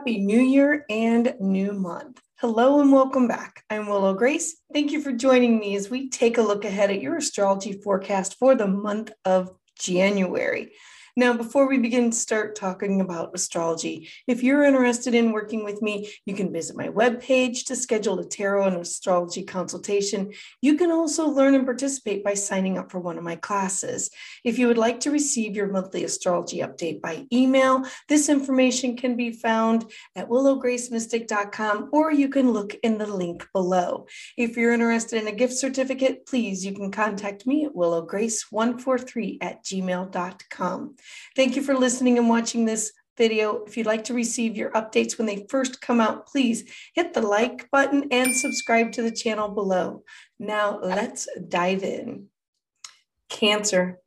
Happy New Year and New Month. Hello and welcome back. I'm Willow Grace. Thank you for joining me as we take a look ahead at your astrology forecast for the month of January. Now, before we begin to start talking about astrology, if you're interested in working with me, you can visit my webpage to schedule a tarot and astrology consultation. You can also learn and participate by signing up for one of my classes. If you would like to receive your monthly astrology update by email, this information can be found at willowgracemystic.com or you can look in the link below. If you're interested in a gift certificate, please, you can contact me at willowgrace143 at gmail.com. Thank you for listening and watching this video. If you'd like to receive your updates when they first come out, please hit the like button and subscribe to the channel below. Now let's dive in. Cancer.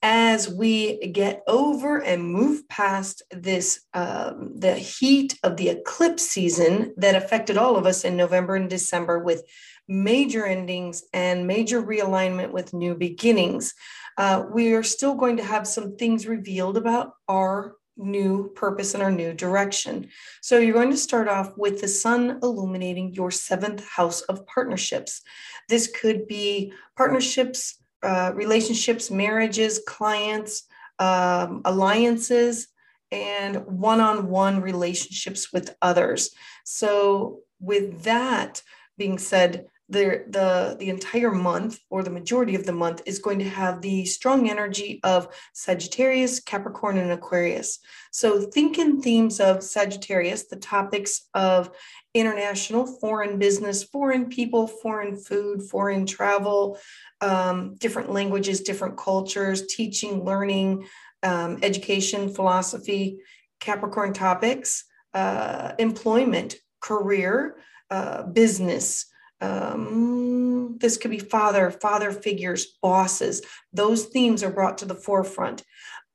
As we get over and move past this, um, the heat of the eclipse season that affected all of us in November and December with major endings and major realignment with new beginnings uh, we are still going to have some things revealed about our new purpose and our new direction. So you're going to start off with the sun illuminating your seventh house of partnerships. This could be partnerships, uh, relationships, marriages, clients, um, alliances, and one on one relationships with others. So, with that being said, the, the, the entire month or the majority of the month is going to have the strong energy of Sagittarius, Capricorn, and Aquarius. So think in themes of Sagittarius, the topics of international, foreign business, foreign people, foreign food, foreign travel, um, different languages, different cultures, teaching, learning, um, education, philosophy, Capricorn topics, uh, employment, career, uh, business, um, this could be father, father figures, bosses. Those themes are brought to the forefront.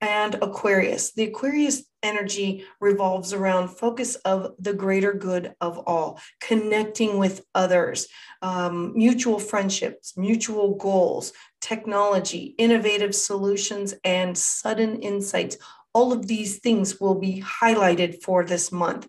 And Aquarius, the Aquarius energy revolves around focus of the greater good of all, connecting with others, um, mutual friendships, mutual goals, technology, innovative solutions, and sudden insights. All of these things will be highlighted for this month.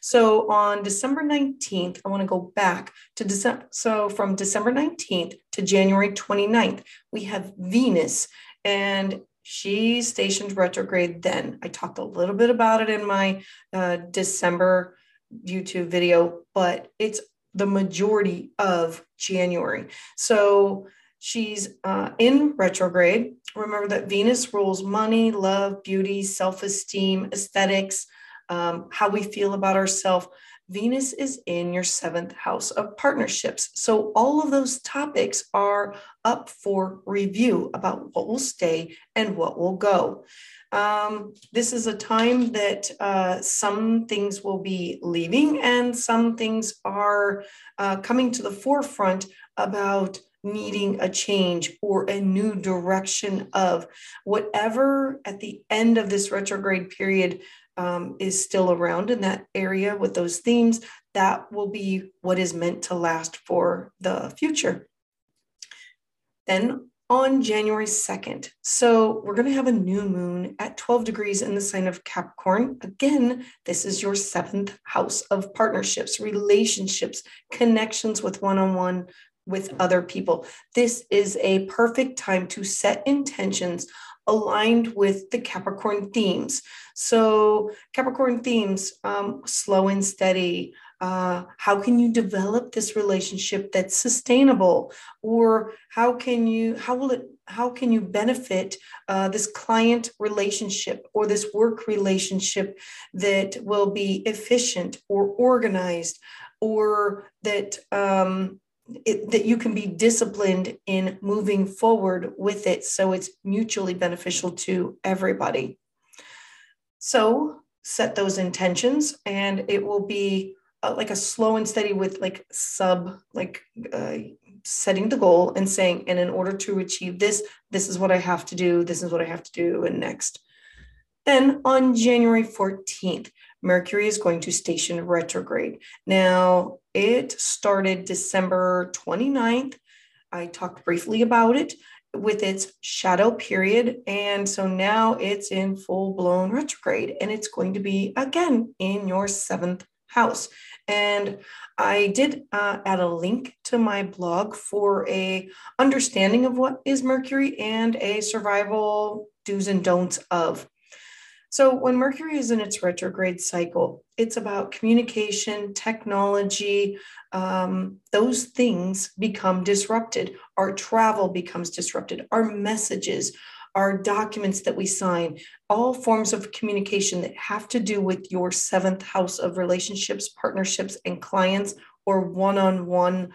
So on December 19th, I want to go back to December. So from December 19th to January 29th, we have Venus and she stationed retrograde then. I talked a little bit about it in my uh, December YouTube video, but it's the majority of January. So she's uh, in retrograde. Remember that Venus rules money, love, beauty, self esteem, aesthetics, um, how we feel about ourselves. Venus is in your seventh house of partnerships. So, all of those topics are up for review about what will stay and what will go. Um, this is a time that uh, some things will be leaving and some things are uh, coming to the forefront about needing a change or a new direction of whatever at the end of this retrograde period um, is still around in that area with those themes, that will be what is meant to last for the future. Then on January 2nd. So we're going to have a new moon at 12 degrees in the sign of Capricorn. Again, this is your seventh house of partnerships, relationships, connections with one on one with other people. This is a perfect time to set intentions aligned with the Capricorn themes. So, Capricorn themes um, slow and steady. Uh, how can you develop this relationship that's sustainable or how can you how will it how can you benefit uh, this client relationship or this work relationship that will be efficient or organized or that um, it, that you can be disciplined in moving forward with it so it's mutually beneficial to everybody. So set those intentions and it will be uh, like a slow and steady with like sub like uh, setting the goal and saying and in order to achieve this this is what i have to do this is what i have to do and next then on january 14th Mercury is going to station retrograde. Now, it started December 29th. I talked briefly about it. with its shadow period. And so now it's in full blown retrograde and it's going to be again in your seventh house. And I did uh, add a link to my blog for a understanding of what is Mercury and a survival do's and don'ts of. So when Mercury is in its retrograde cycle, it's about communication, technology, um, those things become disrupted. Our travel becomes disrupted. Our messages, our documents that we sign, all forms of communication that have to do with your seventh house of relationships, partnerships, and clients or one on one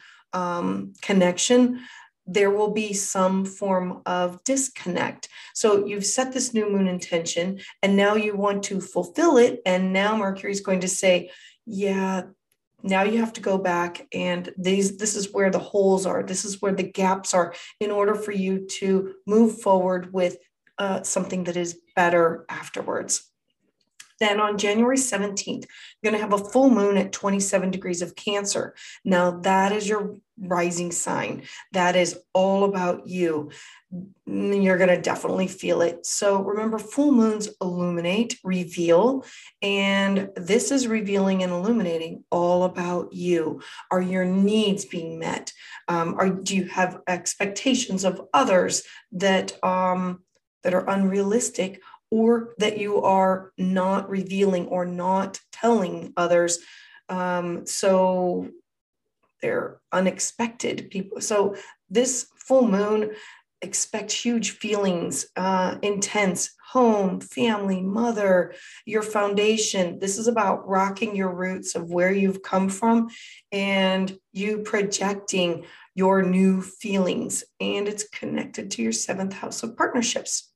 connection, there will be some form of disconnect. So you've set this new moon intention and now you want to fulfill it. And now Mercury is going to say, yeah, now you have to go back and these this is where the holes are this is where the gaps are in order for you to move forward with uh, something that is better afterwards then on January 17th, you're going to have a full moon at 27 degrees of Cancer. Now, that is your rising sign. That is all about you. You're going to definitely feel it. So remember, full moons illuminate, reveal, and this is revealing and illuminating all about you. Are your needs being met? Um, are do you have expectations of others that um, that are unrealistic? Or that you are not revealing or not telling others. Um, so they're unexpected people. So this full moon, expect huge feelings, uh, intense home, family, mother, your foundation. This is about rocking your roots of where you've come from and you projecting your new feelings. And it's connected to your seventh house of partnerships.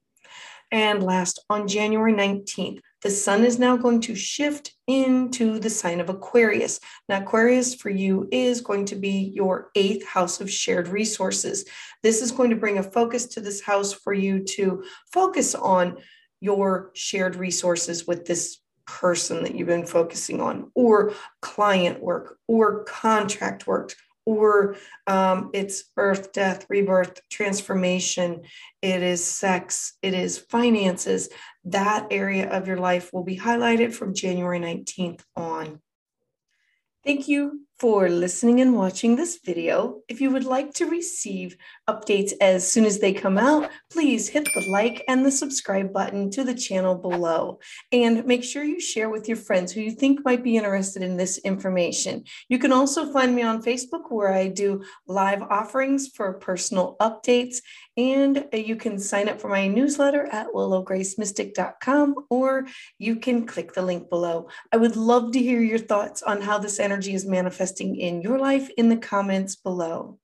And last, on January 19th, the sun is now going to shift into the sign of Aquarius. Now, Aquarius for you is going to be your eighth house of shared resources. This is going to bring a focus to this house for you to focus on your shared resources with this person that you've been focusing on, or client work, or contract work, or um, it's birth, death, rebirth, transformation, it is sex, it is finances. That area of your life will be highlighted from January 19th on. Thank you for listening and watching this video. If you would like to receive updates as soon as they come out, please hit the like and the subscribe button to the channel below. And make sure you share with your friends who you think might be interested in this information. You can also find me on Facebook where I do live offerings for personal updates and you can sign up for my newsletter at willowgracemystic.com or you can click the link below. I would love to hear your thoughts on how this energy is manifesting in your life in the comments below.